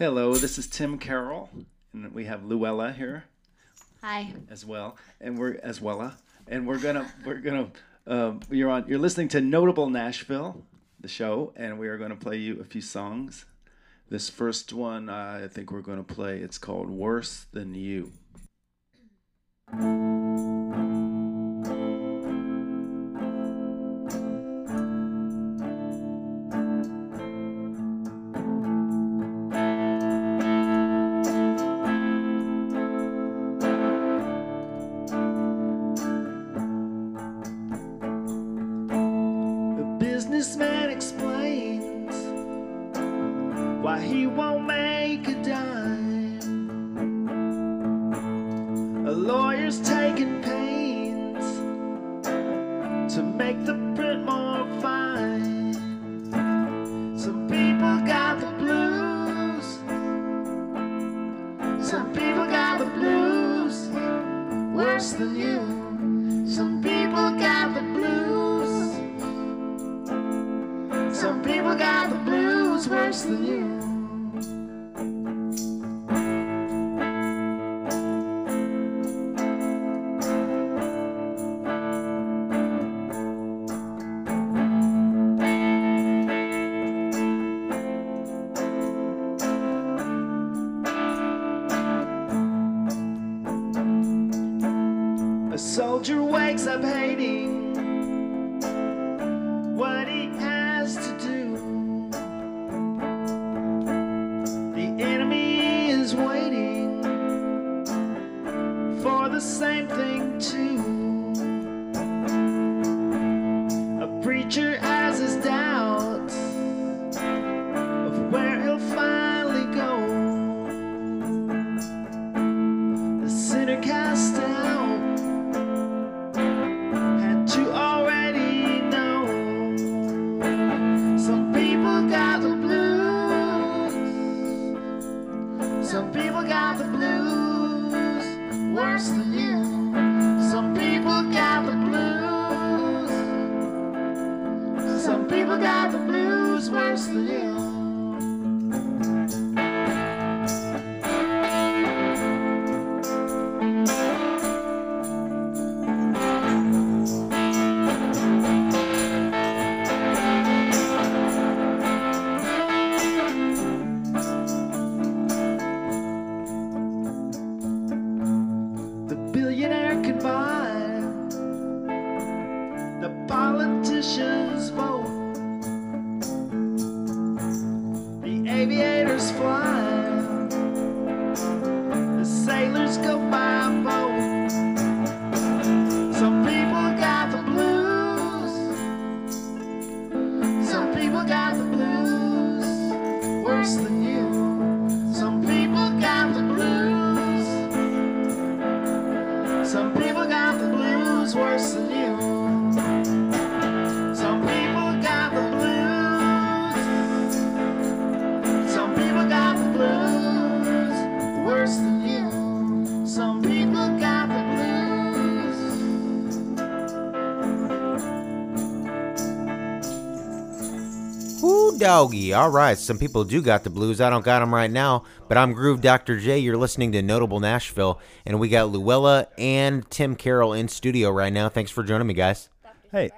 Hello, this is Tim Carroll, and we have Luella here Hi. as well, and we're as well, and we're gonna we're gonna um, you're on you're listening to Notable Nashville, the show, and we are gonna play you a few songs. This first one, uh, I think we're gonna play. It's called "Worse Than You." Worse than you. Than doggy. All right. Some people do got the blues. I don't got them right now, but I'm Groove Dr. J. You're listening to Notable Nashville, and we got Luella and Tim Carroll in studio right now. Thanks for joining me, guys. Hey,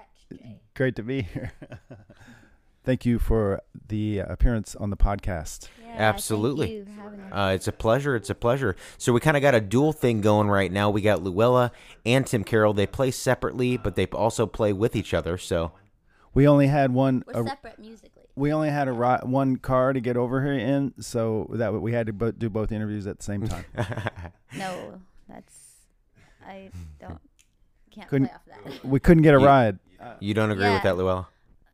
great to be here. Thank you for the appearance on the podcast. Yeah, Absolutely. Thank you for. Uh, it's a pleasure. It's a pleasure. So we kind of got a dual thing going right now. We got Luella and Tim Carroll. They play separately, but they also play with each other. So We only had one. We're a- separate musically. We only had a ri- one car to get over here in, so that we had to bo- do both interviews at the same time. No, that's I don't can't Couldn't- play off that. we couldn't get a You- ride. you don't agree with that, Luella?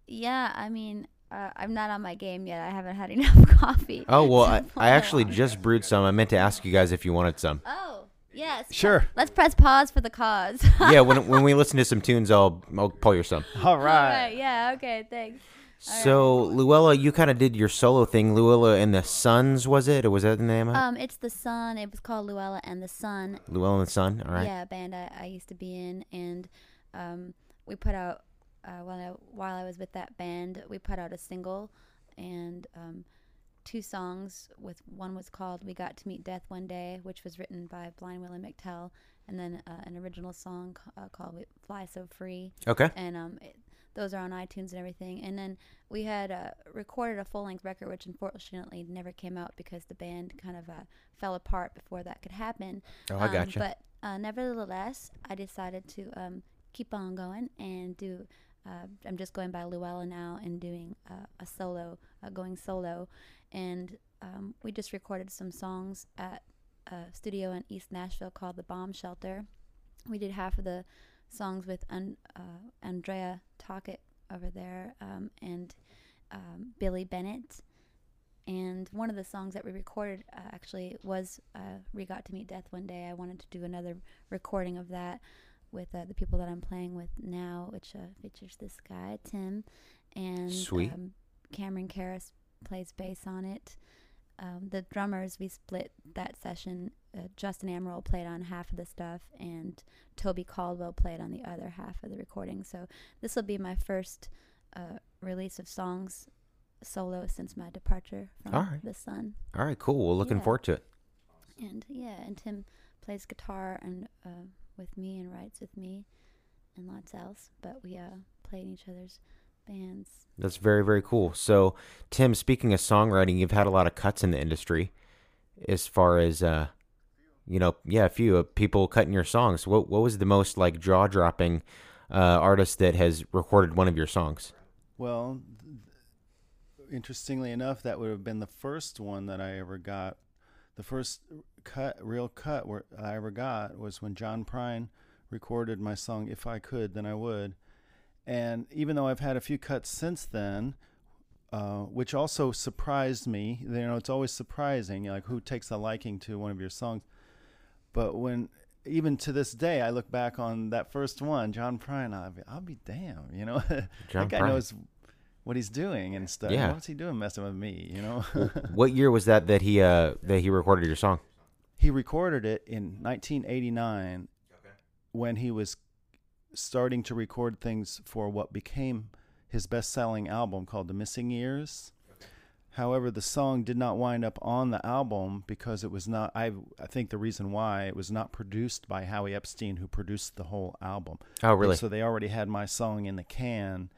Yeah, I mean, uh, I'm not on my game yet. I haven't had enough coffee. Oh well, I, I actually along. just brewed some. I meant to ask you guys if you wanted some. Oh, yes. Sure. Let's press pause for the cause. yeah, when when we listen to some tunes, I'll I'll pull your some. All All right. right. Yeah. Okay. Thanks. So Luella, you kind of did your solo thing. Luella and the Suns, was it, or was that the name of it? Um, it's the Sun. It was called Luella and the Sun. Luella and the Sun. All right. Yeah, a band I, I used to be in, and um, we put out uh, while I while I was with that band, we put out a single, and um, two songs. With one was called "We Got to Meet Death One Day," which was written by Blind Willie McTell, and then uh, an original song uh, called "Fly So Free." Okay. and um, it, those are on iTunes and everything. And then we had uh, recorded a full length record, which unfortunately never came out because the band kind of uh, fell apart before that could happen. Oh, I Um, gotcha. But uh, nevertheless, I decided to um, keep on going and do. Uh, I'm just going by Luella now and doing uh, a solo, uh, going solo, and um, we just recorded some songs at a studio in East Nashville called the Bomb Shelter. We did half of the songs with uh, Andrija Tokic over there um, and um, Billy Bennett. And one of the songs that we recorded uh, actually was uh, We Got to Meet Death One Day. I wanted to do another recording of that with uh, the people that I'm playing with now, which uh, features this guy, Tim. And Sweet. Um, Cameron Karras plays bass on it. Um, the drummers, we split that session. Uh, Justin Amaral played on half of the stuff, and Toby Caldwell played on the other half of the recording. So this will be my first uh, release of songs solo since my departure from All right. the Sun. All right, cool. We're looking Yeah. forward to it. And yeah, and Tim plays guitar and uh, with me and writes with me, and lots else. But we uh, play in each other's bands. That's very, very cool. So, Tim, speaking of songwriting, you've had a lot of cuts in the industry as far as, uh, you know, yeah, a few uh, people cutting your songs. What, what was the most like jaw dropping uh, artist that has recorded one of your songs? Well, interestingly enough, that would have been the first one that I ever got. The first cut, real cut, where I ever got was when John Prine recorded my song "If I Could, Then I Would," and even though I've had a few cuts since then, uh, which also surprised me. You know, it's always surprising, like who takes a liking to one of your songs. But when even to this day, I look back on that first one, John Prine. I'll be, I'll be damn, you know, John that guy Prine. knows what he's doing and stuff. Yeah. What's he doing messing with me? You know. What year was that that he uh, that he recorded your song? he recorded it in 1989 when he was starting to record things for what became his best-selling album called The Missing Years. However, the song did not wind up on the album because it was not I I think the reason why it was not produced by Howie Epstein who produced the whole album. Oh, really? So they already had my song in the can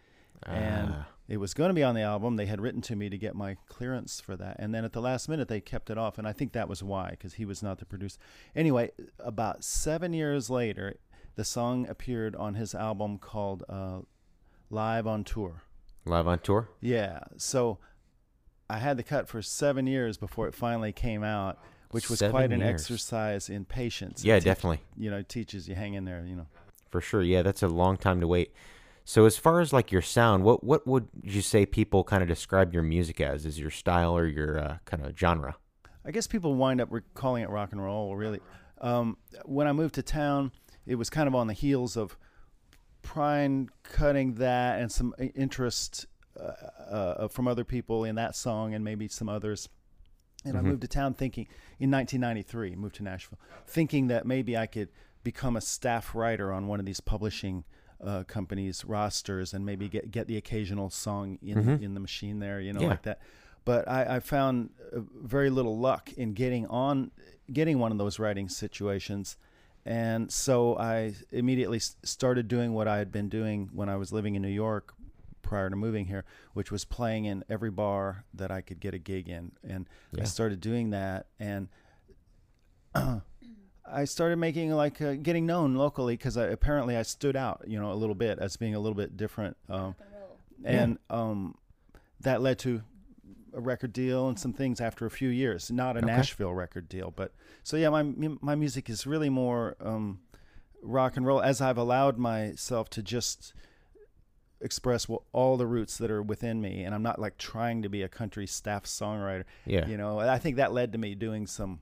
and Ah. it was going to be on the album. They had written to me to get my clearance for that, and then at the last minute they kept it off, and I think that was why, because he was not the producer. Anyway, about seven years later, the song appeared on his album called uh, "Live on Tour." Live on tour? Yeah, so I had the cut for seven years before it finally came out, which was Seven quite an years. exercise in patience. Yeah, teach- definitely. You know, it teaches you hang in there. You know. For sure. Yeah, that's a long time to wait. So as far as like your sound, what what would you say people kind of describe your music as? Is your style or your uh, kind of genre? I guess people wind up calling it rock and roll. Really, um, when I moved to town, it was kind of on the heels of Prine cutting that and some interest uh, uh, from other people in that song and maybe some others. And I Mhm. moved to town thinking in 1993, moved to Nashville, thinking that maybe I could become a staff writer on one of these publishing uh, companies' rosters and maybe get get the occasional song in Mhm. in the machine there, you know, Yeah. like that. But I, I found uh, very little luck in getting on getting one of those writing situations. And so I immediately started doing what I had been doing when I was living in New York prior to moving here, which was playing in every bar that I could get a gig in. And Yeah. I started doing that. And I started making like uh, getting known locally because I, apparently I stood out, you know, a little bit as being a little bit different. Um, and yeah. um, that led to a record deal and some things after a few years. Not a Okay. Nashville record deal, but so yeah, my my music is really more um, rock and roll as I've allowed myself to just express all the roots that are within me, and I'm not like trying to be a country staff songwriter. Yeah. You know, I think that led to me doing some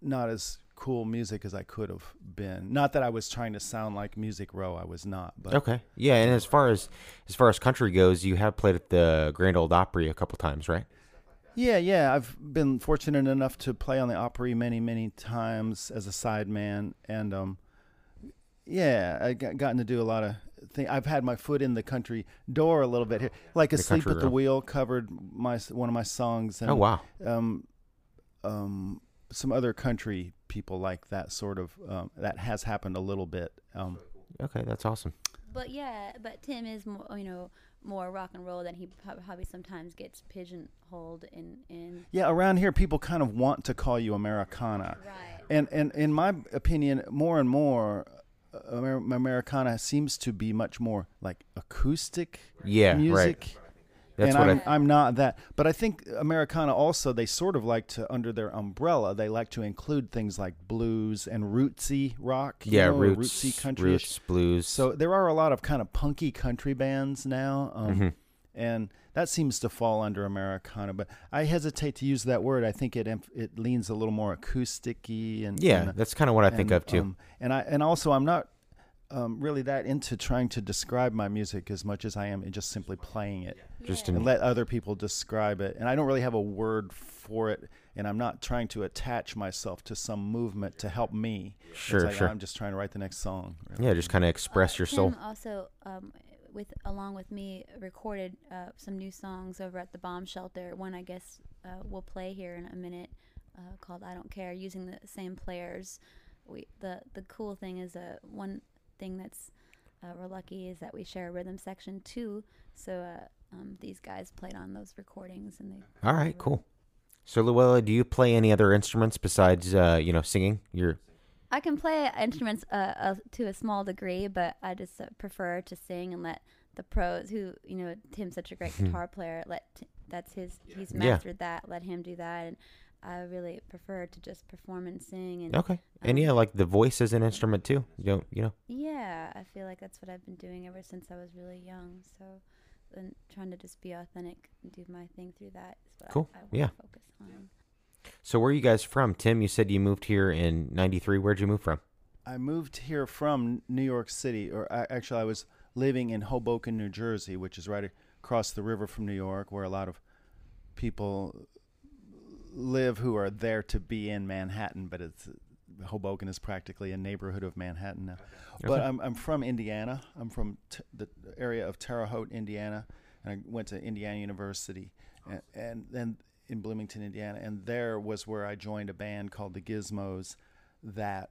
not as cool music as I could have been. Not that I was trying to sound like Music Row, I was not. But Okay. Yeah, and as far as as far as country goes, you have played at the Grand Ole Opry a couple times, right? yeah, yeah, I've been fortunate enough to play on the Opry many, many times as a sideman, and um, yeah, I got gotten to do a lot of things. I've had my foot in the country door a little bit here, like "Asleep country at the room. Wheel" covered my one of my songs. And, Oh wow. Um, um, some other country people like that sort of um, that has happened a little bit. Um, Okay, that's awesome. But yeah, but Tim is more, you know, more rock and roll than he probably sometimes gets pigeonholed in in. yeah, around here, people kind of want to call you Americana. Right. and and in my opinion, more and more, Amer- Americana seems to be much more like acoustic Yeah, right. That's and what I'm, I. I'm not that, but I think Americana also they sort of like to under their umbrella they like to include things like blues and rootsy rock, you Yeah, know, roots, rootsy country. roots, blues. So there are a lot of kind of punky country bands now, um, Mm-hmm. and that seems to fall under Americana. But I hesitate to use that word. I think it it leans a little more acousticy and yeah, and, that's kind of what I think and, of too. um, and I and also I'm not um, really that into trying to describe my music as much as I am in just simply playing it Just Yeah. in and let other people describe it. And I don't really have a word for it. And I'm not trying to attach myself to some movement to help me. It's Sure, like, sure. I'm just trying to write the next song. really. yeah, just kind of express Uh, your soul. Also, um, with along with me, recorded uh, some new songs over at the bomb shelter. One I guess uh, we'll play here in a minute, uh, called "I Don't Care," using the same players. We the the cool thing is uh, one thing that's uh, we're lucky is that we share a rhythm section too. So uh, um, these guys played on those recordings, and they All right, cool. So Luella, do you play any other instruments besides uh, you know singing? You're I can play instruments uh, uh, to a small degree, but I just uh, prefer to sing and let the pros, who you know, Tim's such a great guitar player. Let t- that's his. He's Yeah. mastered that. Let him do that, and I really prefer to just perform and sing. And okay, and Um, yeah, like the voice is an instrument too. You don't, you know. yeah, I feel like that's what I've been doing ever since I was really young. So, and trying to just be authentic and do my thing through that is what Cool. I, I want Yeah. focus on. So where are you guys from? Tim, you said you moved here in '93. Where'd you move from? I moved here from New York City, or I, actually, I was living in Hoboken, New Jersey, which is right across the river from New York, where a lot of people live who are there to be in Manhattan, but it's Hoboken is practically a neighborhood of Manhattan now. But I'm I'm from Indiana. I'm from t- the area of Terre Haute, Indiana, and I went to Indiana University, and, and then in Bloomington, Indiana, and there was where I joined a band called the Gizmos. That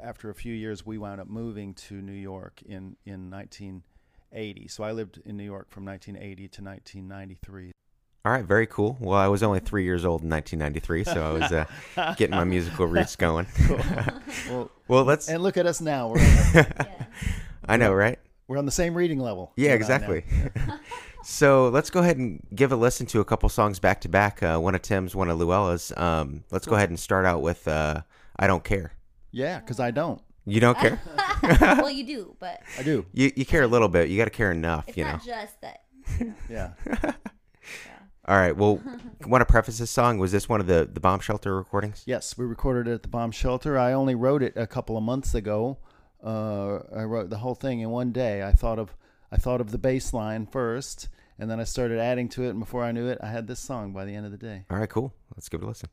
after a few years, we wound up moving to New York in in 1980. So I lived in New York from 1980 to 1993. All right, very cool. Well, I was only three years old in 1993, so I was uh, getting my musical roots going. Well, well, let's. and look at us now. We're on the, Yeah. I know, right? we're on the same reading level. Yeah, you and I now. exactly. So let's go ahead and give a listen to a couple songs back to back. Uh, one of Tim's, one of Luella's. Um, let's go ahead and start out with uh, "I Don't Care." Yeah, because I don't. You don't care? well, you do, but I do. you you care a little bit. You got to care enough, it's you know. just that. Yeah. All right. Well, want to preface this song? Was this one of the the bomb shelter recordings? Yes, we recorded it at the bomb shelter. I only wrote it a couple of months ago. Uh, I wrote the whole thing in one day. I thought of I thought of the bass line first, and then I started adding to it. And before I knew it, I had this song by the end of the day. All right, cool. Let's give it a listen.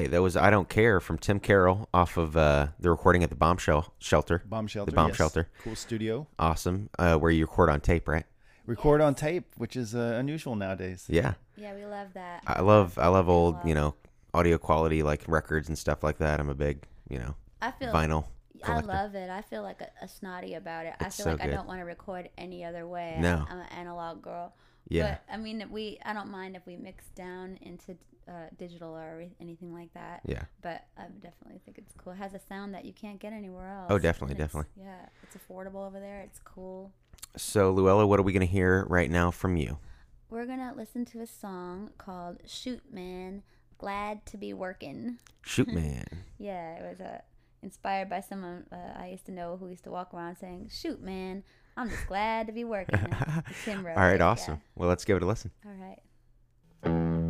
Right, that was "I Don't Care" from Tim Carroll off of uh, the recording at the Bomb Shell Shelter. Bomb shelter. The Bomb yes. Shelter. Cool studio. Awesome. Uh, where you record on tape, right? Record on tape, which is uh, unusual nowadays. Yeah. Yeah, we love that. I love I love old Wow. you know audio quality like records and stuff like that. I'm a big you know I feel vinyl. I collector. love it. I feel like a, a snotty about it. I feel so like I don't want to record any other way. No. I'm an analog girl. Yeah. But I mean, we I don't mind if we mix down into uh, digital or anything like that. Yeah. But I definitely think it's cool. It has a sound that you can't get anywhere else. Oh, definitely, definitely. Yeah, it's affordable over there. It's cool. So Luella, what are we gonna hear right now from you? We're gonna listen to a song called "Shoot Man." Glad to be working. Shoot man. Yeah, it was uh, inspired by someone uh, I used to know who used to walk around saying, "Shoot, man, I'm just glad to be working." All right, it, yeah. awesome. Well, let's give it a listen. All right.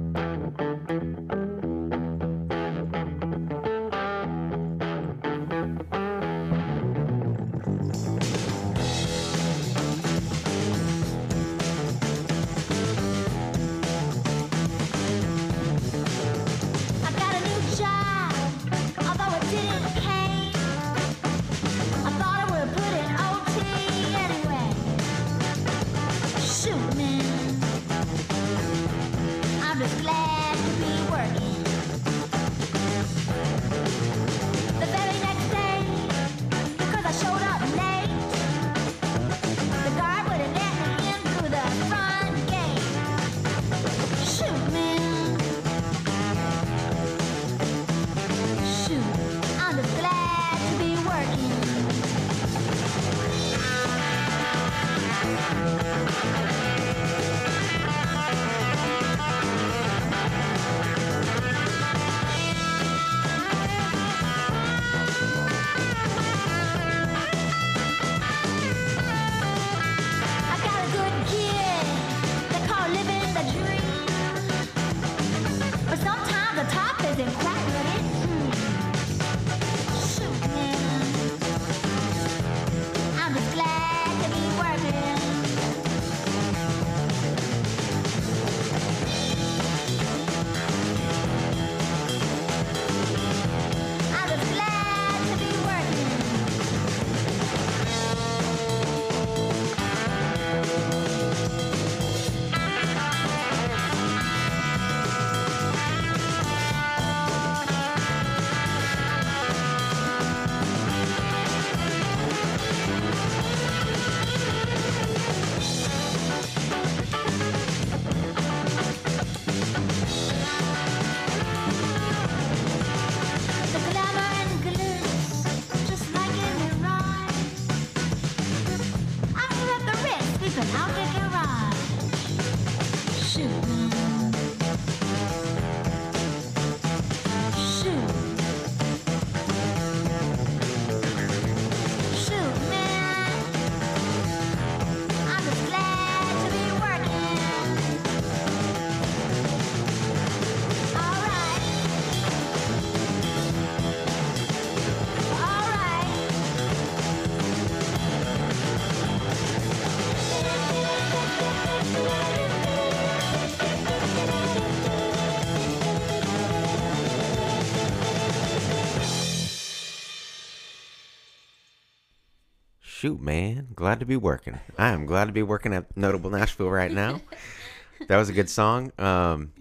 Shoot, man. Glad to be working. I am glad to be working at Notable Nashville right now. that was a good song. Um,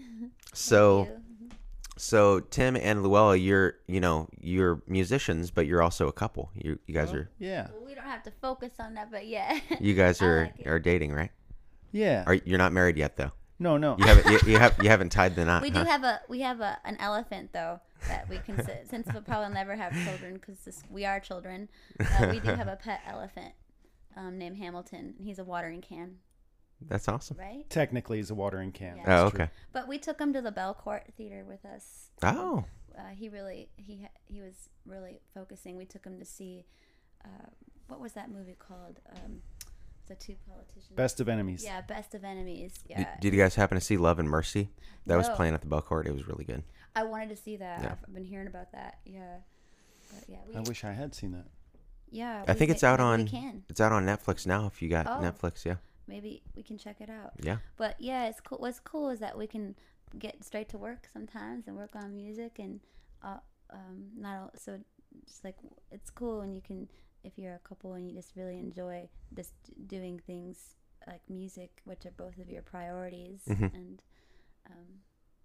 so, so Tim and Luella, you're you know you're musicians, but you're also a couple. You you guys are Yeah. Well, we don't have to focus on that, but yeah. you guys are like are dating, right? Yeah. Are you're not married yet though? no, no. You haven't you, you have you haven't tied the knot. We huh? do have a we have a an elephant though that we can sit, since we'll probably never have children because we are children. Uh, we do have a pet elephant um, named Hamilton. He's a watering can, That's awesome. right? Technically, he's a watering can. Yeah. Oh, That's true. okay. But we took him to the Belcourt Theater with us. Oh, Uh, he really he he was really focusing. We took him to see uh, what was that movie called? Um, the two politicians. Best of enemies. Yeah, Best of Enemies. did, Yeah, did you guys happen to see Love and Mercy? That was playing at the Belcourt. It was really good. I wanted to see that. Yeah. I've, I've been hearing about that. Yeah, but yeah, we, I wish I had seen that. yeah. I we think it's out on We can it's out on Netflix now. If you got Oh. Netflix, yeah, maybe we can check it out. yeah. But yeah, it's cool. What's cool is that we can get straight to work sometimes and work on music and uh, um, not all, so it's like it's cool when you can if you're a couple and you just really enjoy just doing things like music, which are both of your priorities, Mhm. and um,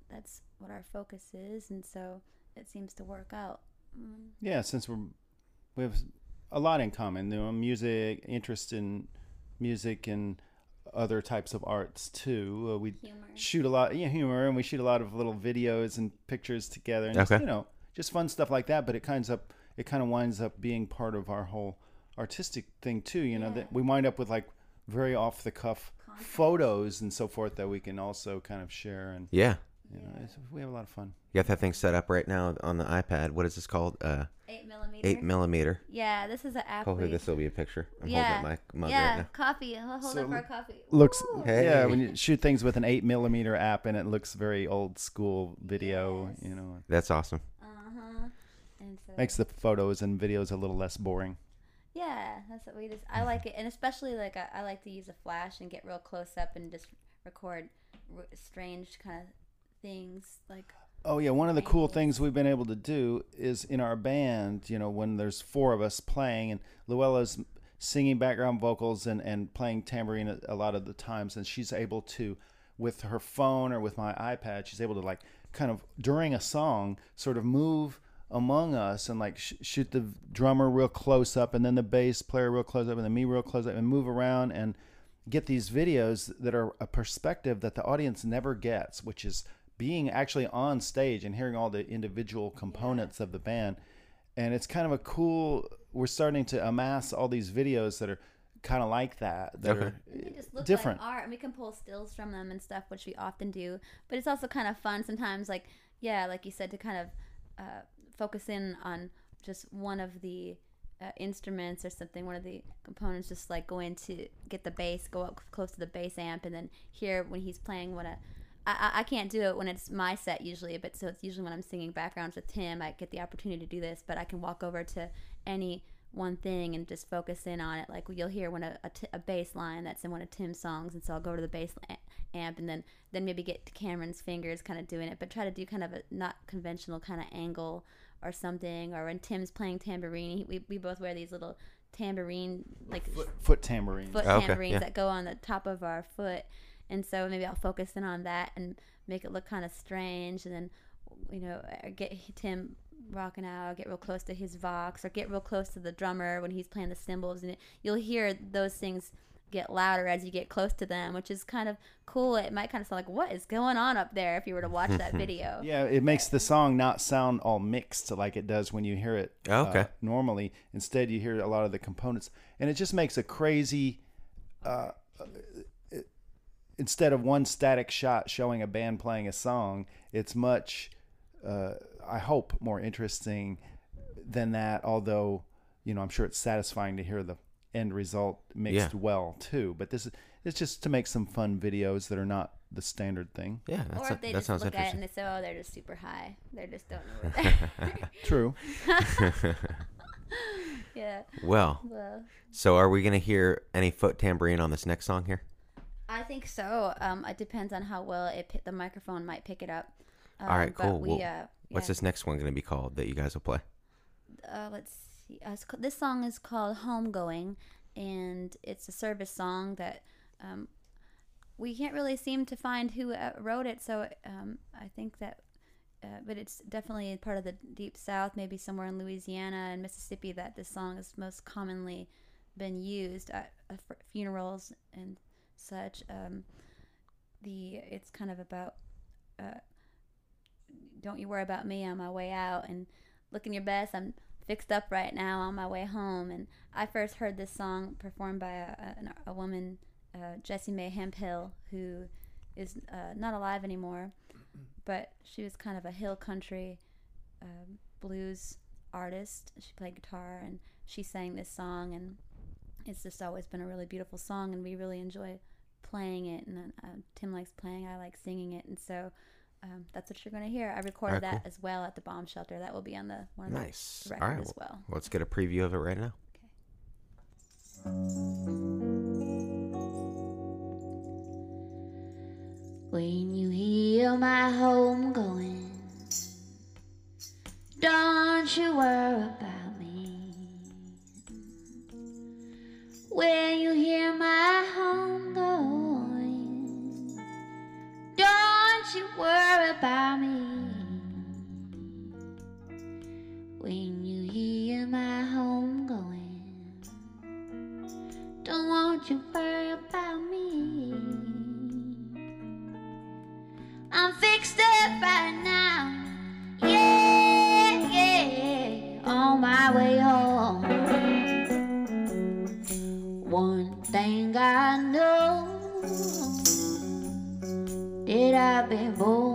that's what our focus is, and so it seems to work out. Mm. Yeah, since we're we have a lot in common, you know, music, interest in music and other types of arts too. Uh, we Humor. shoot a lot, yeah, humor, and we shoot a lot of little videos and pictures together, and just, you know, just fun stuff like that. But it kinds up, it kind of winds up being part of our whole artistic thing too. You know, Yeah. that we wind up with like very off the cuff photos and so forth that we can also kind of share, and Yeah. You know, it's, we have a lot of fun. You got that thing set up right now on the iPad. What is this called? Uh, Eight millimeter. eight millimeter. Yeah, this is an app. Hopefully, this will be a picture. I'm yeah, holding my mug yeah, right now. coffee. I'll hold So up our coffee. looks Hey. yeah when you shoot things with an eight millimeter app and it looks very old school video Yes. you know That's awesome. Uh huh. So makes the photos and videos a little less boring yeah, that's what we just. I like it, and especially like I, I like to use a flash and get real close up and just record r- strange kind of things like oh yeah one of the cool things we've been able to do is in our band you know when there's four of us playing and luella's singing background vocals and, and playing tambourine a, a lot of the times and she's able to with her phone or with my ipad she's able to like kind of during a song sort of move among us and like sh- shoot the drummer real close up and then the bass player real close up and then me real close up and move around and get these videos that are a perspective that the audience never gets which is being actually on stage and hearing all the individual components of the band and it's kind of a cool we're starting to amass all these videos that are kind of like that that Okay. are They just look different like art, and we can pull stills from them and stuff, which we often do. But it's also kind of fun sometimes, like yeah, like you said, to kind of uh, focus in on just one of the uh, instruments or something, one of the components, just like go in to get the bass, go up close to the bass amp, and then hear when he's playing what a. I, I- I can't do it when it's my set usually, but so it's usually when I'm singing backgrounds with Tim, I get the opportunity to do this. But I can walk over to any one thing and just focus in on it. Like you'll hear when a, a, t- a bass line that's in one of Tim's songs, and so I'll go to the bass amp and then then maybe get to Cameron's fingers kind of doing it, but try to do kind of a not conventional kind of angle or something. Or when Tim's playing tambourine, he, we we both wear these little tambourine like foot tambourines, foot ah, Okay, tambourines yeah. that go on the top of our foot. And so maybe I'll focus in on that and make it look kind of strange. And then, you know, get Tim rocking out, get real close to his Vox, or get real close to the drummer when he's playing the cymbals. And it, you'll hear those things get louder as you get close to them, which is kind of cool. It might kind of sound like, what is going on up there if you were to watch that video? yeah it makes the song not sound all mixed like it does when you hear it Oh, okay. uh, normally instead you hear a lot of the components and it just makes a crazy uh, it- instead of one static shot showing a band playing a song it's much uh, i hope more interesting than that although you know i'm sure it's satisfying to hear the end result mixed Yeah. well too but this is it's just to make some fun videos that are not the standard thing Yeah, Or that's if they that just sounds look at it interesting. and they say, oh, they're just super high. They just don't know what they're. true yeah. well, Well. so are we gonna hear any foot tambourine on this next song here? I think so. Um, it depends on how well it pi- the microphone might pick it up. Um, All right, but cool. We, Well, uh, What's this next one gonna be called that you guys will play? Uh, let's see. Uh, ca- this song is called "Homegoing," and it's a service song that um, we can't really seem to find who uh, wrote it. So um, I think that. Uh, but it's definitely part of the deep south, maybe somewhere in Louisiana and Mississippi, that this song is most commonly been used at uh, funerals and such. Um, the it's kind of about uh, don't you worry about me on my way out and looking your best. I'm fixed up right now on my way home. And I first heard this song performed by a, a, a woman, uh, Jessie Mae Hemphill, who is uh, not alive anymore, but she was kind of a hill country um, blues artist. She played guitar and she sang this song, and it's just always been a really beautiful song, and we really enjoy playing it. And uh, Tim likes playing, I like singing it, and so. Um, that's what you're going to hear. I recorded Alright, that as well at the bomb shelter. That will be on the one of Nice. the All record right, as well. Let's get a preview of it right now. When you hear my home going, don't you worry about When you hear my home going, don't you worry about me. When you hear my home going, don't want you worry about me. I'm fixed up right now. Know that I've been born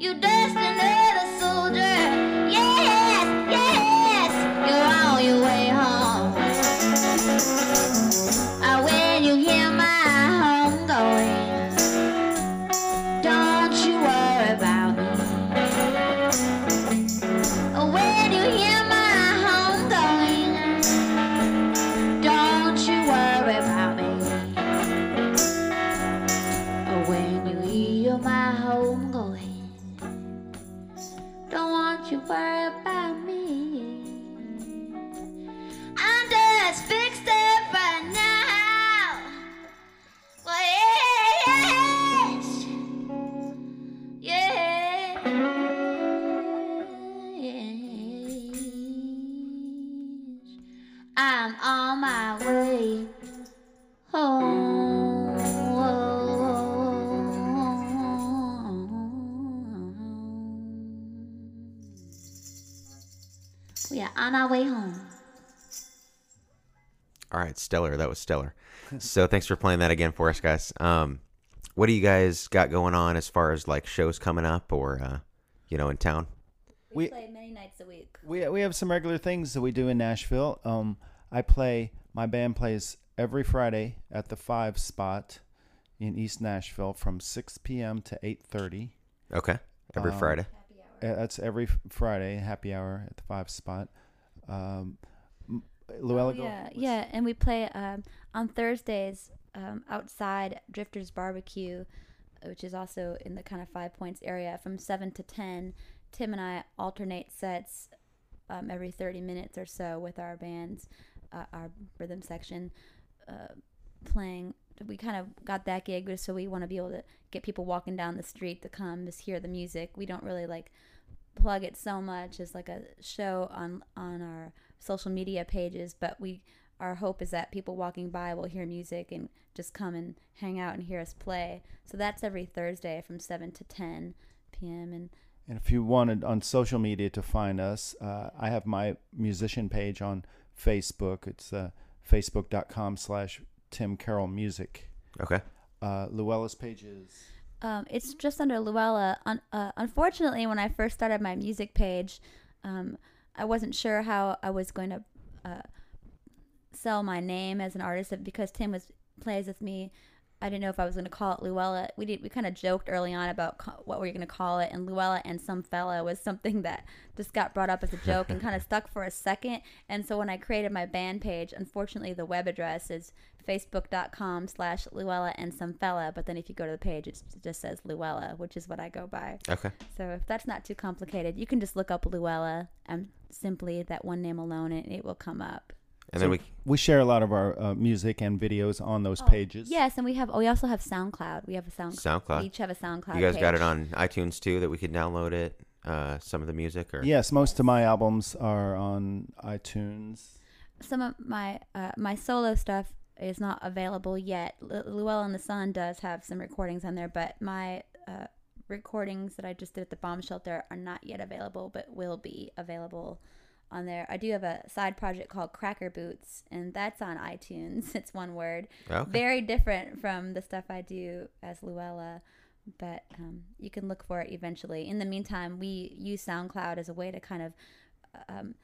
You destined a soldier. Stellar. That was stellar. so thanks for playing that again for us, guys. Um, what do you guys got going on as far as like shows coming up or uh, you know in town? We, We- play many nights a week. We we have some regular things that we do in Nashville. Um, I play. My band plays every Friday at the Five Spot in East Nashville from 6 p.m. to 8:30. Okay, every Um, Friday. That's every Friday, happy hour at the Five Spot. Um, m- Luella, Oh, yeah, yeah, and we play um, on Thursdays um, outside Drifters Barbecue, which is also in the kind of Five Points area, from seven to ten. Tim and I alternate sets um, every thirty minutes or so with our bands, uh, our rhythm section, uh, playing. We kind of got that gig, so we want to be able to get people walking down the street to come just hear the music. We don't really like plug it so much as like a show on on our social media pages but we our hope is that people walking by will hear music and just come and hang out and hear us play so that's every thursday from 7 to 10 p.m and And if you wanted on social media to find us, uh, I have my musician page on Facebook. It's uh, facebook.com slash Tim Carroll Music. Okay. Uh, Luella's page is Um, it's just under Luella. Un- uh, unfortunately, when I first started my music page, um, I wasn't sure how I was going to uh, sell my name as an artist because Tim was plays with me. I didn't know if I was going to call it Luella. We did. We kind of joked early on about what we were going to call it, and Luella and some fella was something that just got brought up as a joke and kind of stuck for a second. And so when I created my band page, unfortunately the web address is facebook.com slash Luella and some fella. But then if you go to the page, it's, it just says Luella, which is what I go by. Okay. So if that's not too complicated, you can just look up Luella and simply that one name alone, and it will come up. And then we We share a lot of our uh, music and videos on those Oh, pages. Yes, and we have. Oh, we also have SoundCloud. We have a Sound. SoundCloud. We each have a SoundCloud. you guys got it on iTunes too that we could download it. Uh, some of the music or Yes, most of my albums are on iTunes. Some of my uh, my solo stuff is not available yet. Lu- Luella and the Sun does have some recordings on there, but my uh, recordings that I just did at the bomb shelter are not yet available, but will be available on there. I do have a side project called Crackerboots, and that's on iTunes. It's one word. Okay. Very different from the stuff I do as Luella, but um, you can look for it eventually. In the meantime, we use SoundCloud as a way to kind of um,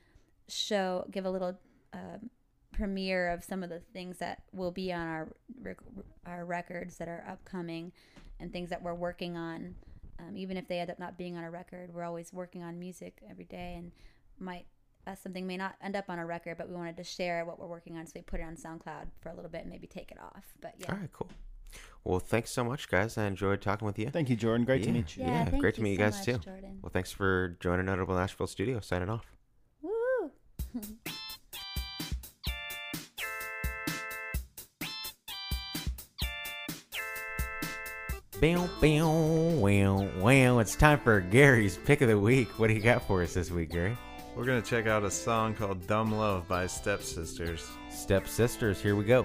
show, give a little um premiere of some of the things that will be on our rec- our records that are upcoming, and things that we're working on. Um, even if they end up not being on a record, we're always working on music every day, and might uh, something may not end up on a record, but we wanted to share what we're working on, so we put it on SoundCloud for a little bit, and maybe take it off. But yeah, All right, cool. Well, thanks so much, guys. I enjoyed talking with you. Thank you, Jordan. Great to meet you. Yeah, Yeah, thank great to you meet you so guys much, too. Jordan. Well, thanks for joining Notable Nashville Studio. Signing off. Woo! Bow, bow, wow, wow. It's time for Gary's pick of the week. What do you got for us this week, Gary? We're gonna check out a song called "Dumb Love" by Stepsisters. Stepsisters, Here we go.